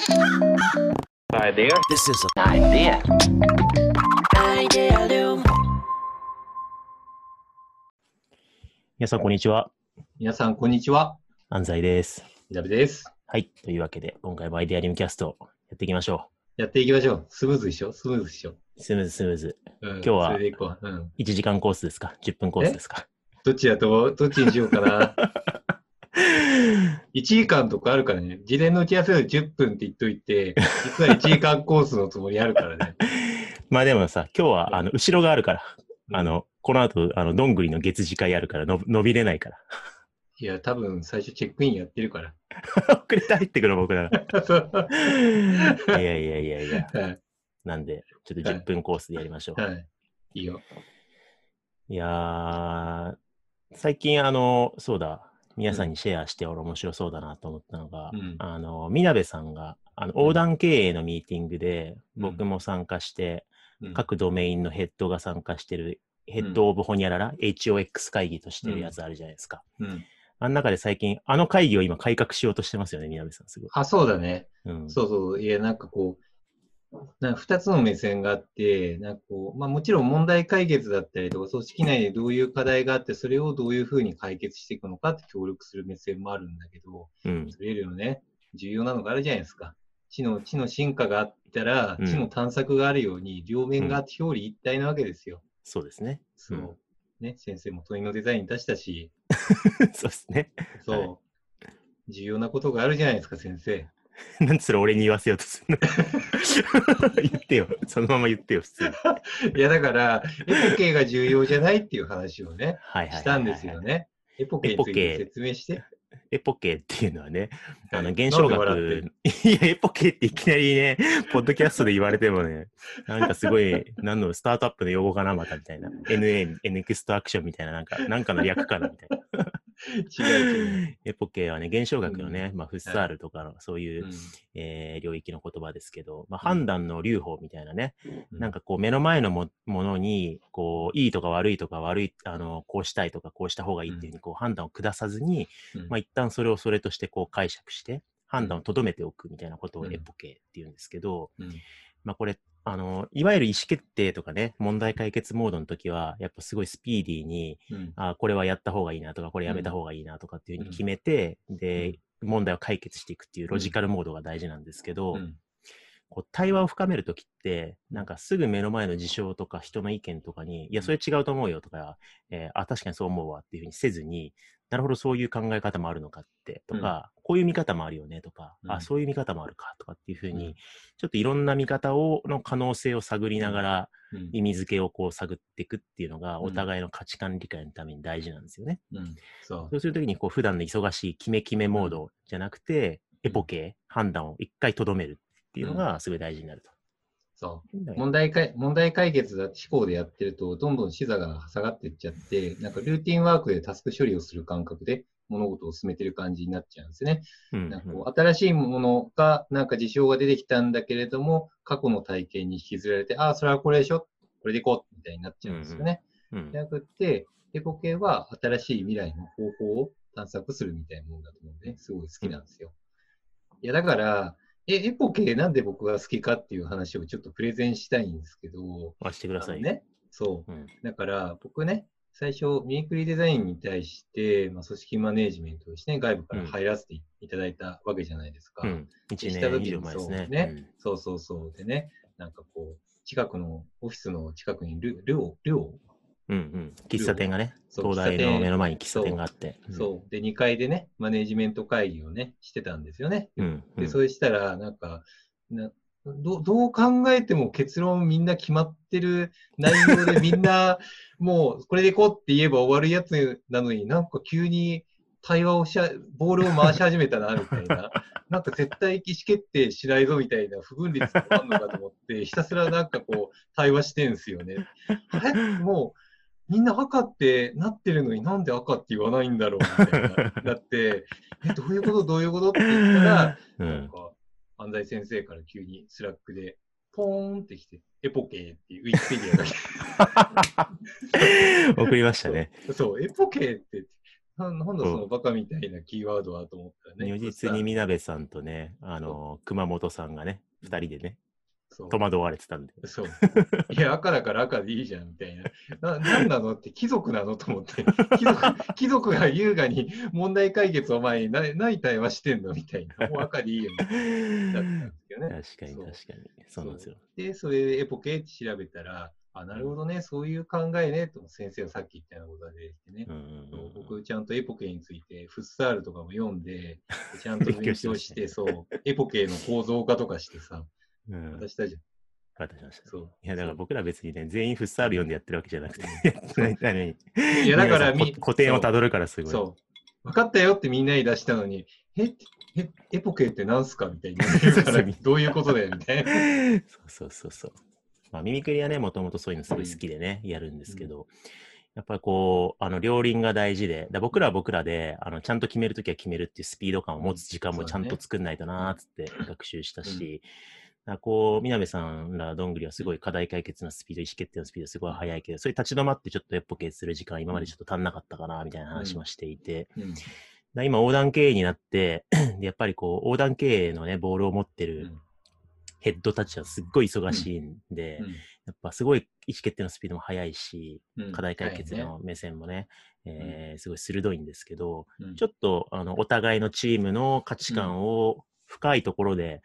Idea. This is an idea. Idea 皆さん、こんにちは。皆さん、こんにちは。安西です。稲部です。はい。というわけで、今回もアイデアリムキャストやっていきましょやっていきましょう。スムーズでしょ？スムーズでしょ、う。スムーズ、スムーズ。うん、今日はそれでいこう。うん。1時間コースですか ?10 分コースですか？どっちだと、どっちにしようかな？1時間とかあるからね。事前の打ち合わせで10分って言っといて、実は1時間コースのつもりあるからね。まあでもさ、今日は、あの、後ろがあるから、あの、この後、あの、どんぐりの月次会あるからの、伸びれないから。いや、多分最初チェックインやってるから。遅れて入ってくる僕ら。いやいやいやいや。はい。なんで、ちょっと10分コースでやりましょう。はい。いいよ。いやー、最近あの、そうだ、皆さんにシェアして俺面白そうだなと思ったのが、うんあの、みなべさんが、あの、横断経営のミーティングで、うん僕も参加して、うん各ドメインのヘッドが参加してる、ヘッドオブホニャララ、HOX 会議としてるやつあるじゃないですか。うん。あの中で最近、あの会議を今改革しようとしてますよね、みなべさん、すごい。あ、そうだね。うん。そうそう。いや、なんかこう、なんか2つの目線があって、なんかこう、まあもちろん問題解決だったりとか、組織内でどういう課題があって、それをどういうふうに解決していくのかって協力する目線もあるんだけど、うん。それよりもね、重要なのがあるじゃないですか。知の、知の進化があったら、うん知の探索があるように、両面があって表裏一体なわけですよ。そうですね。そう。うんね、先生も問いのデザイン出したし、そうですね。そう。は重要なことがあるじゃないですか、先生。なんでそれ俺に言わせようとするの？言ってよ。そのまま言ってよ、普通に。いや、だから、エポケが重要じゃないっていう話をね、したんですよね。エポケについて説明して。エポケっていうのはね、あの、はい現象学、いや、エポケっていきなりね、ポッドキャストで言われてもね、なんかすごい、何のスタートアップの用語かな、またみたいな。NA、ネクストアクションみたいな、なんか、なんかの略かな、みたいな。違う。エポケはね、現象学のね、うん。まあ、フッサールとかの、そういう、うん。えー領域の言葉ですけど、まあ、判断の留保みたいなね、うん。なんかこう目の前のもものに、こう、いいとか悪いとか悪い、あの、こうしたいとかこうした方がいいっていうふうにこう判断を下さずに、うん。まあ一旦それをそれとしてこう解釈して、判断をとどめておくみたいなことをうん。エポケっていうんですけど、うん。まあこれ、あの、いわゆる意思決定とかね、問題解決モードの時は、やっぱすごいスピーディーに、うん。あこれはやった方がいいなとか、これやめた方がいいなとかっていうふうに決めて、で、問題を解決していくっていうロジカルモードが大事なんですけど、うん。こう対話を深めるときって、なんかすぐ目の前の事象とか人の意見とかに、いや、それ違うと思うよとか、えーあ、確かにそう思うわっていうふうにせずに、なるほど、そういう考え方もあるのかって、とか、こういう見方もあるよねとか、うんあ、そういう見方もあるかとかっていうふうに、うん。ちょっといろんな見方を、の可能性を探りながら、うん。意味付けをこう探っていくっていうのが、うん。お互いの価値観理解のために大事なんですよね。うん。そう。そうするときに、こう、普段の忙しい決め決めモードじゃなくて、エポケ、判断を一回とどめるっていうのがすごい大事になると。そう。問題解問題解決だ思考でやってると、どんどん視座が下がっていっちゃって、なんかルーティンワークでタスク処理をする感覚で物事を進めてる感じになっちゃうんですね。うんなんかこう新しいものが、なんか事象が出てきたんだけれども、過去の体験に引きずられて、ああ、それはこれでしょ？これでいこうみたいになっちゃうんですよね。うんじゃなくって、エポ系は新しい未来の方法を探索するみたいなものだと思うんで、すごい好きなんですよ。いや、だから、え、エポ系なんで僕が好きかっていう話をちょっとプレゼンしたいんですけど、あしてください。ね。そう。うん。だから、僕ね、最初、ミークリデザインに対して、まあ、組織マネージメントをして、外部から入らせていただいたわけじゃないですか。うん。1した時に年以上前ですね。そうねそうそうそう。でね、なんかこう、近くの、オフィスの近くにル、ルオ、ルオ、うん。うんうん。喫茶店がね、そう東大の目の前に喫茶店があって。そう。で、2階でね、マネージメント会議をね、してたんですよね。うん。うん。で、それしたら、なんか、などどう考えても結論みんな決まってる内容でみんなもうこれでいこうって言えば終わるやつなのになんか急に対話をしゃ、ボールを回し始めたなみたいな、なんか絶対意思決定しないぞみたいな不分率があるのかと思って、ひたすらなんかこう対話してんすよね。あれもうみんな赤ってなってるのになんで赤って言わないんだろうみたいな。だって、え、どういうこと？どういうこと？って言ったら、うん。なんか、安西先生から急に Slack で、ポーンってきて、エポケーっていうウィキペディアが来 送りましてたね。そう、そうエポケーって、なんなんだそのバカみたいなキーワードはと思ったらね。如実にみなべさんとね、あの、熊本さんがね、二人でね、戸惑われてたんで。そう。いや、赤だから赤でいいじゃん、みたいな。な、なんなのって、貴族なのと思って。貴族、貴族が優雅に問題解決を前にな何対話してんのみたいな。もう赤でいいよ、みたいな。だったんですけどね。確かに確かに。そうなんですよ。で、それでエポケって調べたら、あ、なるほどね、そういう考えね、と先生がさっき言ったようなことが出てきてね。僕、ちゃんとエポケについて、フッサールとかも読んで、ちゃんと勉強して、そう、エポケの構造化とかしてさ、うん。渡したじゃん。渡しました。そう。いや、だから僕ら別にね、全員フッサール読んでやってるわけじゃなくて、いや、だから古典をたどるからすごい。そう。分かったよってみんなに出したのに、え、えエポケって何すかみたいに言うから、そうそうどういうことだよみたいな。そうそうそうそう。まあ、耳くりはね、もともとそういうのすごい好きでね、やるんですけど、やっぱりこう、あの、両輪が大事で、だ僕らは僕らで、あの、ちゃんと決めるときは決めるっていうスピード感を持つ時間もちゃんと作んないとなーっつって学習したし、こう、みなべさんらどんぐりはすごい課題解決のスピード、意思決定のスピードすごい速いけど、それ立ち止まってちょっとエッポケする時間、今までちょっと足んなかったかな、みたいな話もしていて、うん。だから今横断経営になって、でやっぱりこう、横断経営のね、ボールを持ってるうんヘッドたちはすっごい忙しいんで、うん。やっぱすごい意思決定のスピードも速いし、うん。課題解決の目線もね、えーすごい鋭いんですけど、うん。ちょっとあのお互いのチームの価値観を深いところで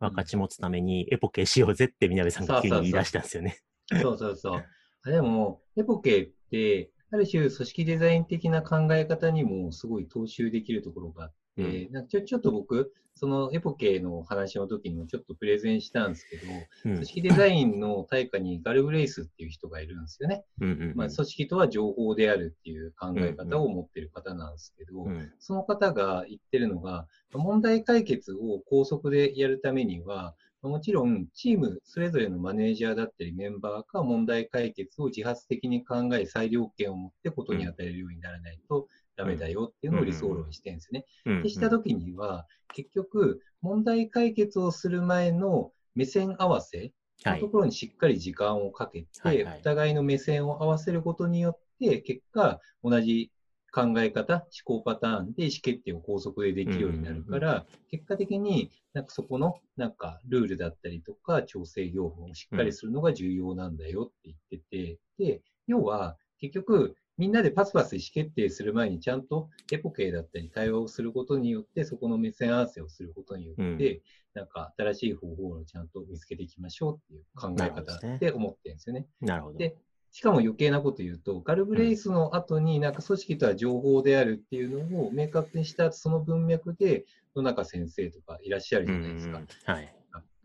分かち持つために、エポケしようぜって宮部さんが急に言い出したんですよね。そうそうそう。あでも、エポケって、ある種組織デザイン的な考え方にもすごい踏襲できるところがあって、うなんかちょちょっと僕、そのエポケの話の時にもちょっとプレゼンしたんですけど、うん。組織デザインの対価にガルブレイスっていう人がいるんですよね。うんうんうん。まあ、組織とは情報であるっていう考え方を持ってる方なんですけど、うん。その方が言ってるのが、問題解決を高速でやるためには、もちろんチームそれぞれのマネージャーだったりメンバーが問題解決を自発的に考え、裁量権を持ってことに与えるようにならないとダメだよっていうのを理想論にしてるんですね。うん。ってしたときには、結局、問題解決をする前の目線合わせはい。のところにしっかり時間をかけて、お互いの目線を合わせることによって、結果、同じ考え方、思考パターンで意思決定を高速でできるようになるから、結果的になんかそこのなんかルールだったりとか調整業務をしっかりするのが重要なんだよって言ってて、で、要は結局みんなでパスパス意思決定する前にちゃんとエポケだったり対話をすることによって、そこの目線合わせをすることによって、うんなんか新しい方法をちゃんと見つけていきましょうっていう考え方って思ってるんですよね。なるほど。でしかも余計なこと言うと、ガルブレイスの後になんか組織とは情報であるっていうのを明確にしたその文脈で、野中先生とかいらっしゃるじゃないですか。うんうんはい。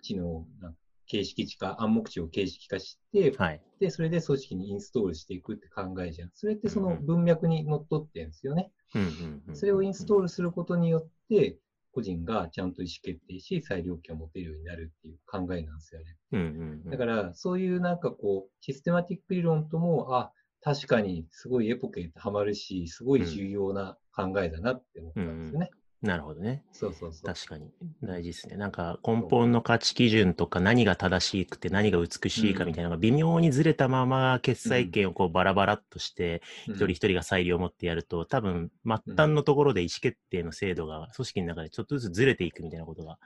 知能形式値化、暗黙知を形式化して、はい。で、それで組織にインストールしていくって考えじゃん。それってその文脈にのっとってるんですよね。うんうんうんそれをインストールすることによって、個人がちゃんと意思決定し、裁量権を持てるようになるっていう考えなんですよね。うんうんうんだから、そういうなんかこう、システマティック理論とも、あ、確かにすごいエポケってハマるし、すごい重要な考えだなって思ったんですよね。なるほどね。そうそうそう。確かに大事ですね。なんか根本の価値基準とか何が正しくて何が美しいかみたいなのが微妙にずれたまま決済権をこうバラバラっとしてうん一人一人が裁量を持ってやると多分末端のところで意思決定の制度が組織の中でちょっとずつずれていくみたいなことが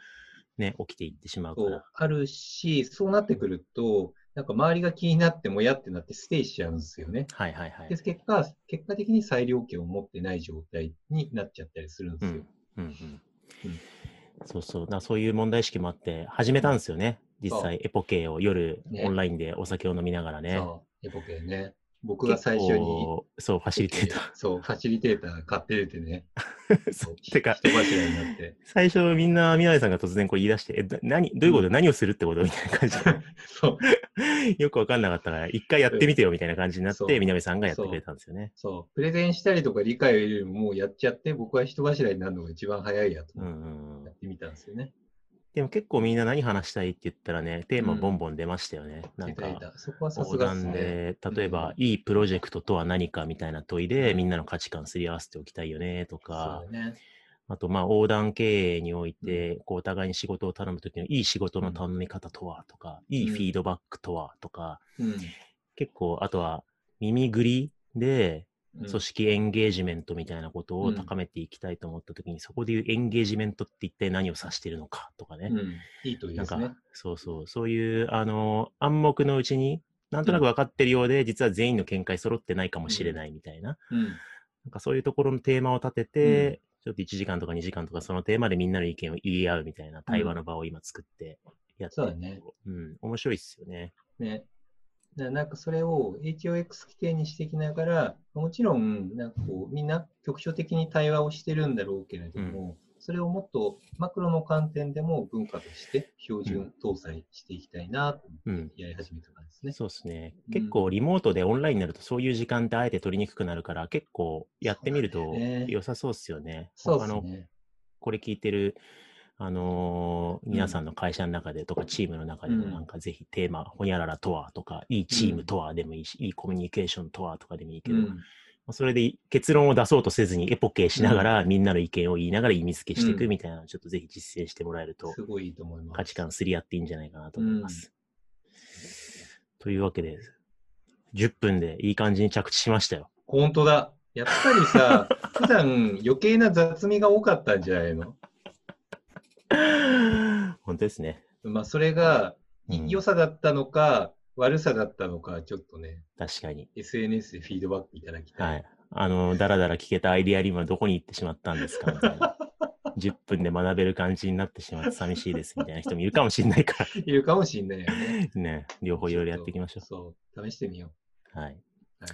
ね、起きていってしまうから。あるし、そうなってくると、なんか周りが気になってもやってなってステイしちゃうんですよね。はいはいはいで。結果、結果的に裁量権を持ってない状態になっちゃったりするんですよ。うんうんそうそう。だからそういう問題意識もあって始めたんですよね。実そ際エポケを夜ねオンラインでお酒を飲みながらね。そう、エポケね。僕が最初に、そう、ファシリテーター。そう、ファシリテーター買って出てね。そうてか、人柱になって。最初みんな、宮根さんが突然こう言い出して、え、だ何、どういうこと、何をするってこと？みたいな感じそう、で。よくわかんなかったから、一回やってみてよみたいな感じになって、そう宮根さんがやってくれたんですよね。そう。プレゼンしたりとか理解を入れるのももうやっちゃって、僕は人柱になるのが一番早いやと。やってみたんですよね。でも結構みんな何話したいって言ったらね、テーマボンボン出ましたよね。なんか、出た出たそこはさす横がっすね。断で、例えば、うんいいプロジェクトとは何かみたいな問いで、うんみんなの価値観すり合わせておきたいよねとか。あと、まあ、横断経営において、こう、お互いに仕事を頼むときのいい仕事の頼み方とはとか、いいフィードバックとはとか、うん。結構、あとは、耳ぐりで、うん組織エンゲージメントみたいなことをうん高めていきたいと思ったときに、そこでいうエンゲージメントって一体何を指しているのかとかね。うん。いい問いなんかですね。、そうそう、そういう、あの、暗黙のうちに、なんとなく分かってるようで、実は全員の見解揃ってないかもしれないみたいな、うん。なんかそういうところのテーマを立てて、ちょっと1時間とか2時間とかそのテーマでみんなの意見を言い合うみたいな対話の場を今作ってやってるそうだね。うん、面白いっすよね。ね。ななんかそれを HOX 規定にしていきながら、もちろん、なんかこう、みんな局所的に対話をしてるんだろうけれども、それをもっとマクロの観点でも文化として標準搭載していきたいなと思ってやり始めた感じですね。そうですね。うん結構リモートでオンラインになるとそういう時間ってあえて取りにくくなるから、結構やってみると良さそうっすよね。そうですね。これ聞いてる、あのー皆さんの会社の中でとかチームの中でもうんなんかぜひテーマ、ほにゃららとはとか、いいチームとはでもいいし、いいコミュニケーションとはとかでもいいけど、それで結論を出そうとせずにエポケーしながら、みんなの意見を言いながら意味付けしていうくんみたいなのをちょっとぜひ実践してもらえるとすごいいいと思います。価値観すり合っていいんじゃないかなと思います。というわけで、10分でいい感じに着地しましたよ。本当だ。やっぱりさ、普段余計な雑味が多かったんじゃないの？本当ですね。まあ、それが良さだったのか、悪さだったのか、ちょっとね、確かに。SNS でフィードバックいただきたい。はい。あの、だらだら聞けたアイディアリームはどこに行ってしまったんですかみたいな。10分で学べる感じになってしまって寂しいですみたいな人もいるかもしれないか いるかもしれないよね。ら。ね、両方いろいろやっていきましょそう、試してみよう。はい。う。はい。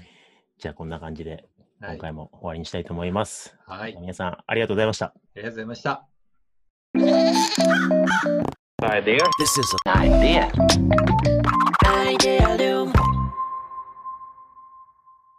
じゃあこんな感じではい今回も終わりにしたいと思います。はい。あ皆さんありがとうございました。りがとうございました。This is an idea. Idea Loom.